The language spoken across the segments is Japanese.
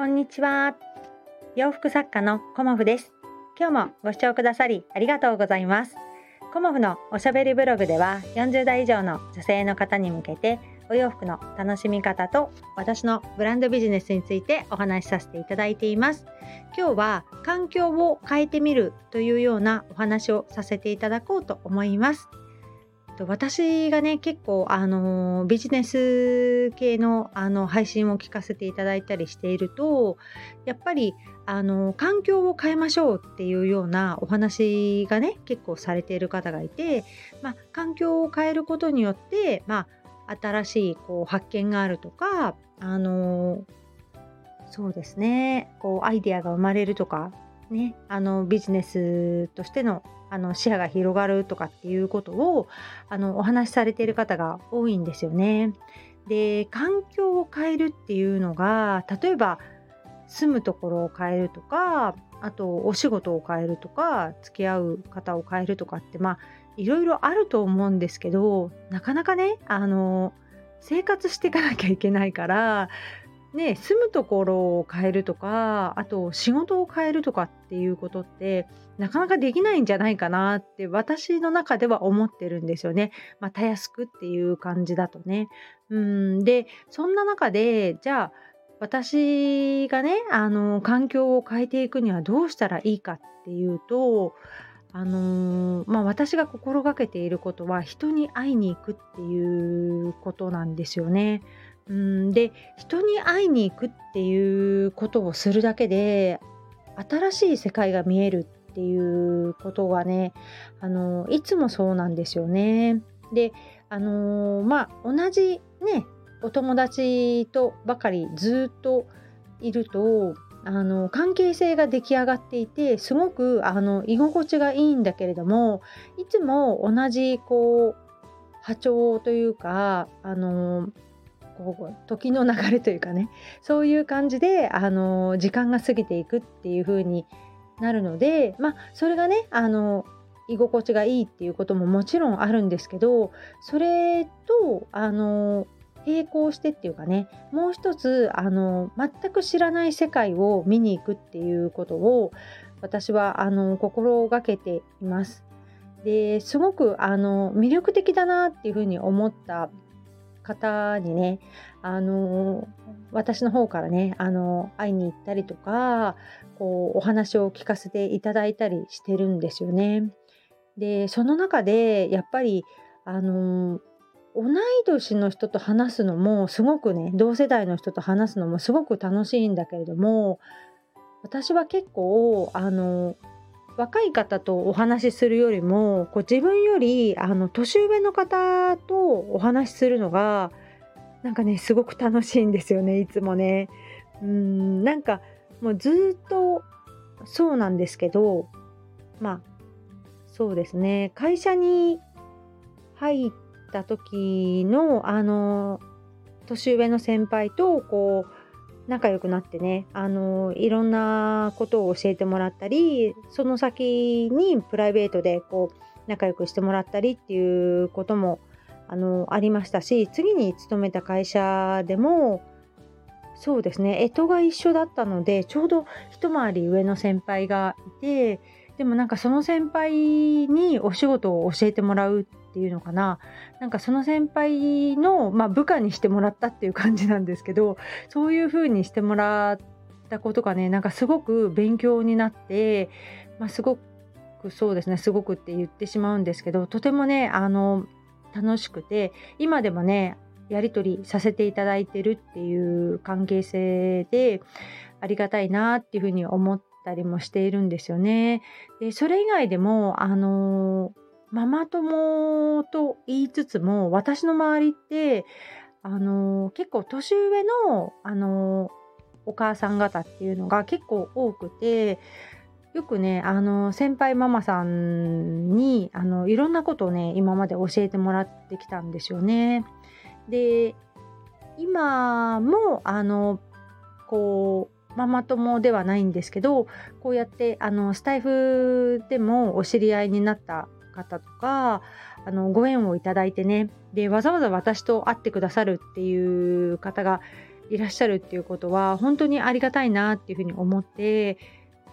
こんにちは。洋服作家のコモフです。今日もご視聴くださりありがとうございます。コモフのおしゃべりブログでは40代以上の女性の方に向けてお洋服の楽しみ方と私のブランドビジネスについてお話しさせていただいています。今日は環境を変えてみるというようなお話をさせていただこうと思います。私がね結構あのビジネス系のあの配信を聞かせていただいたりしているとやっぱりあの環境を変えましょうっていうようなお話がね結構されている方がいて、まあ、環境を変えることによって、まあ、新しいこう発見があるとかあのそうですねこうアイデアが生まれるとかねあのビジネスとしてのあの視野が広がるとかっていうことをあのお話しされている方が多いんですよね。で環境を変えるっていうのが例えば住むところを変えるとかあとお仕事を変えるとか付き合う方を変えるとかってまあいろいろあると思うんですけどなかなかねあの生活していかなきゃいけないからね、住むところを変えるとかあと仕事を変えるとかっていうことってなかなかできないんじゃないかなって私の中では思ってるんですよね。まあ、たやすくっていう感じだとね。うんでそんな中でじゃあ私がねあの環境を変えていくにはどうしたらいいかっていうとあのー、まあ、私が心がけていることは人に会いに行くっていうことなんですよね。うんで人に会いに行くっていうことをするだけで新しい世界が見えるっていうことがねあのいつもそうなんですよね。であのまあ同じねお友達とばかりずっといるとあの関係性が出来上がっていてすごくあの居心地がいいんだけれどもいつも同じこう波長というかあのこう時の流れというかねそういう感じであの時間が過ぎていくっていう風になるのでまあそれがねあの居心地がいいっていうことももちろんあるんですけどそれとあの並行してっていうかねもう一つあの全く知らない世界を見に行くっていうことを私はあの心がけています。ですごくあの魅力的だなっていうふうに思った方にね、あの私の方からね、あの会いに行ったりとか、こうお話を聞かせていただいたりしてるんですよね。で、その中でやっぱり、あの同い年の人と話すのもすごくね、同世代の人と話すのもすごく楽しいんだけれども、私は結構、あの若い方とお話しするよりもこう自分よりあの年上の方とお話しするのがなんかねすごく楽しいんですよねいつもね。うんなんかもうずっとそうなんですけどまあそうですね会社に入った時のあの年上の先輩とこう仲良くなってねあのいろんなことを教えてもらったりその先にプライベートでこう仲良くしてもらったりっていうこともあのありましたし次に勤めた会社でもそうですね干支が一緒だったのでちょうど一回り上の先輩がいてでもなんかその先輩にお仕事を教えてもらうっていうのかな。なんかその先輩の、まあ、部下にしてもらったっていう感じなんですけどそういう風にしてもらったことがねなんかすごく勉強になって、まあ、すごくそうですねすごくって言ってしまうんですけどとてもねあの楽しくて今でもねやり取りさせていただいてるっていう関係性でありがたいなっていうふうに思ってたりもしているんですよね。でそれ以外でもあのママ友と言いつつも私の周りってあの結構年上のあのお母さん方っていうのが結構多くてよくねあの先輩ママさんにあのいろんなことをね今まで教えてもらってきたんですよね。で今もあのこうママ友ではないんですけどこうやってあのスタイフでもお知り合いになった方とかあのご縁をいただいてねでわざわざ私と会ってくださるっていう方がいらっしゃるっていうことは本当にありがたいなっていうふうに思って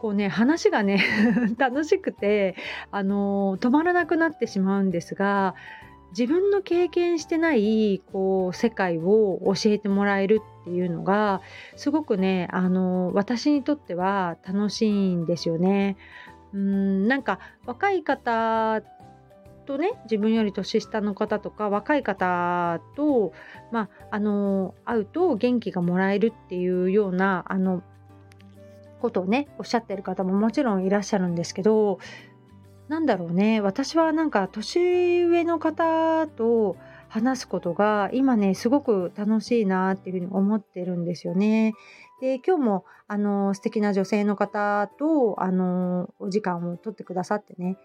こうね話がね 楽しくてあの止まらなくなってしまうんですが自分の経験してないこう世界を教えてもらえるっていうのがすごくねあの私にとっては楽しいんですよね。うんなんか若い方とね自分より年下の方とか若い方と、まあ、あの会うと元気がもらえるっていうようなあのことをねおっしゃってる方ももちろんいらっしゃるんですけどなんだろうね私はなんか年上の方と話すことが今ねすごく楽しいなっていうふうに思ってるんですよね。で今日もあの素敵な女性の方とあのお時間を取ってくださってね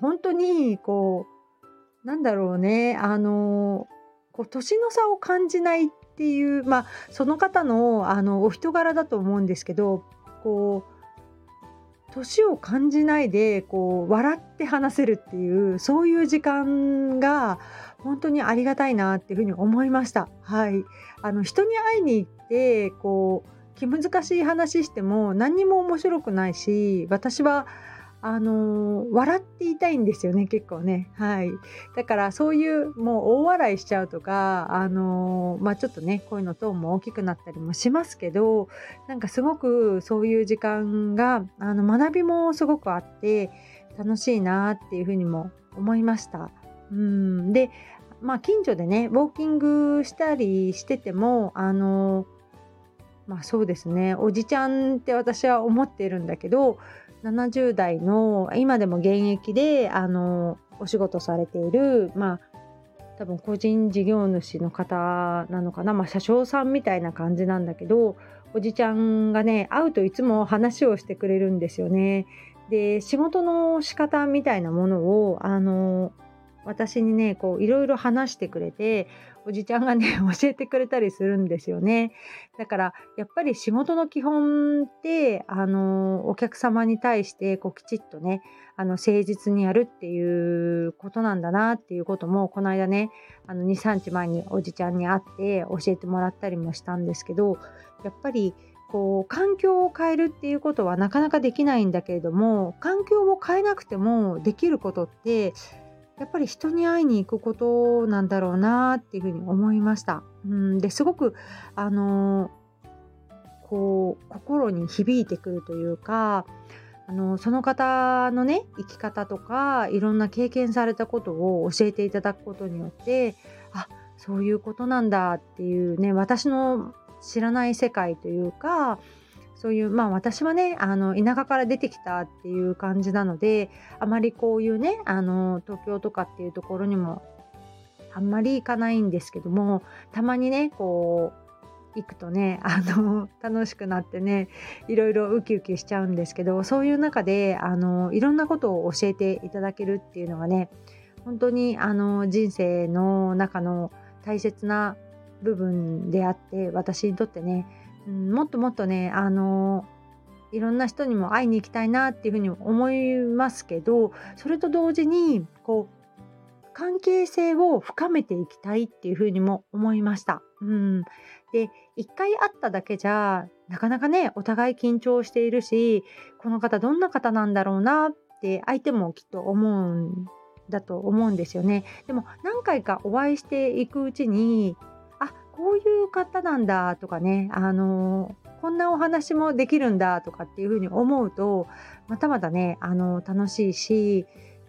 本当にこうなんだろうねあのこう年の差を感じないっていうまあその方のあのお人柄だと思うんですけどこう年を感じないでこう笑って話せるっていうそういう時間が本当にありがたいなっていうふうに思いました。はい、あの人に会いに行ってこう気難しい話しても何にも面白くないし私はあの、笑っていたいんですよね結構ね。はい。だからそういうもう大笑いしちゃうとかあの、まあちょっとね声のトーンも大きくなったりもしますけどなんかすごくそういう時間があの学びもすごくあって楽しいなっていうふうにも思いました。うん。でまあ近所でねウォーキングしたりしててもあのまあそうですねおじちゃんって私は思ってるんだけど70代の今でも現役であのお仕事されているまあ多分個人事業主の方なのかな、まあ、車掌さんみたいな感じなんだけどおじちゃんがね会うといつも話をしてくれるんですよね。で仕事の仕方みたいなものをあの私にねこういろいろ話してくれておじちゃんがね 教えてくれたりするんですよね。だからやっぱり仕事の基本ってあのお客様に対してこうきちっとねあの誠実にやるっていうことなんだなっていうこともこの間ね23日前におじちゃんに会って教えてもらったりもしたんですけどやっぱりこう環境を変えるっていうことはなかなかできないんだけれども環境を変えなくてもできることってやっぱり人に会いに行くことなんだろうなっていうふうに思いました。うん、ですごくあのこう心に響いてくるというかあのその方のね生き方とかいろんな経験されたことを教えていただくことによってあそういうことなんだっていうね私の知らない世界というかそういうまあ私はねあの田舎から出てきたっていう感じなのであまりこういうねあの東京とかっていうところにもあんまり行かないんですけどもたまにねこう行くとねあの楽しくなってねいろいろウキウキしちゃうんですけどそういう中であのいろんなことを教えていただけるっていうのがね本当にあの人生の中の大切な部分であって私にとってねうん、もっともっとねあのいろんな人にも会いに行きたいなっていうふうに思いますけどそれと同時にこう関係性を深めていきたいっていうふうにも思いました。うん、で一回会っただけじゃなかなかねお互い緊張しているしこの方どんな方なんだろうなって相手もきっと思うんだと思うんですよね。でも何回かお会いしていくうちにこういう方なんだとかね、あのこんなお話もできるんだとかっていうふうに思うとまたまたねあの楽しいし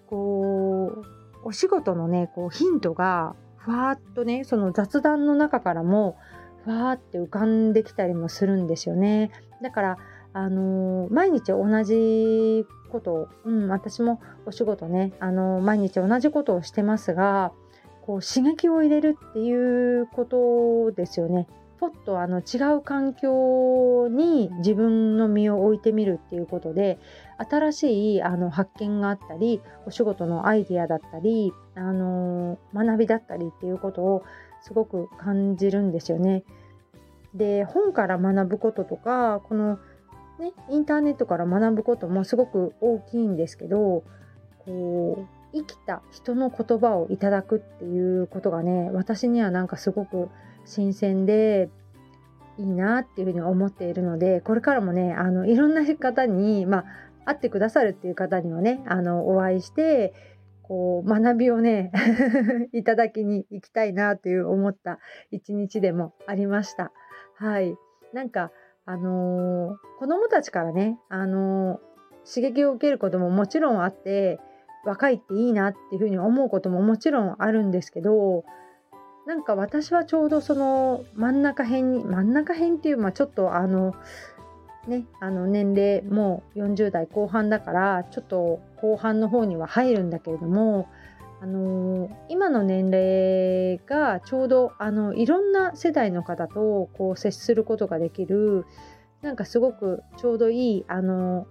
こうお仕事のねこうヒントがふわっとねその雑談の中からもふわって浮かんできたりもするんですよね。だからあの毎日同じことを、うん、私もお仕事ね、あの毎日同じことをしてますがこう刺激を入れるっていうことですよね。ポッとあの違う環境に自分の身を置いてみるっていうことで新しいあの発見があったりお仕事のアイディアだったり、あの学びだったりっていうことをすごく感じるんですよね。で本から学ぶこととかこの、ね、インターネットから学ぶこともすごく大きいんですけどこう生きた人の言葉をいただくっていうことがね私にはなんかすごく新鮮でいいなっていうふうに思っているのでこれからもねあのいろんな方に、まあ、会ってくださるっていう方にはねあのお会いしてこう学びをね いただきに行きたいなという思った一日でもありました。はい、なんかあのー、子供たちからね、あのー、刺激を受けることももちろんあって若いっていいなっていうふうに思うことももちろんあるんですけどなんか私はちょうどその真ん中辺に真ん中辺っていう、まあ、ちょっとあのねあの年齢もう40代後半だからちょっと後半の方には入るんだけれどもあのー、今の年齢がちょうどあのいろんな世代の方とこう接することができるなんかすごくちょうどいいあの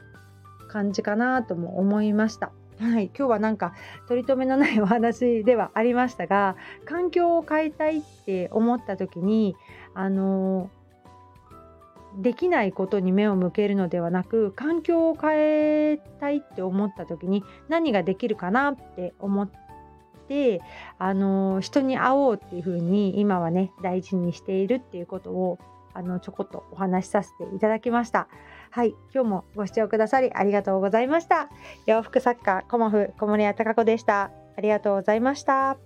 感じかなとも思いました。はい、今日はなんか取り留めのないお話ではありましたが環境を変えたいって思った時にあのできないことに目を向けるのではなく環境を変えたいって思った時に何ができるかなって思ってあの人に会おうっていうふうに今はね大事にしているっていうことをあのちょこっとお話しさせていただきました。はい、今日もご視聴くださりありがとうございました。洋服作家コモフ小森屋隆子でした。ありがとうございました。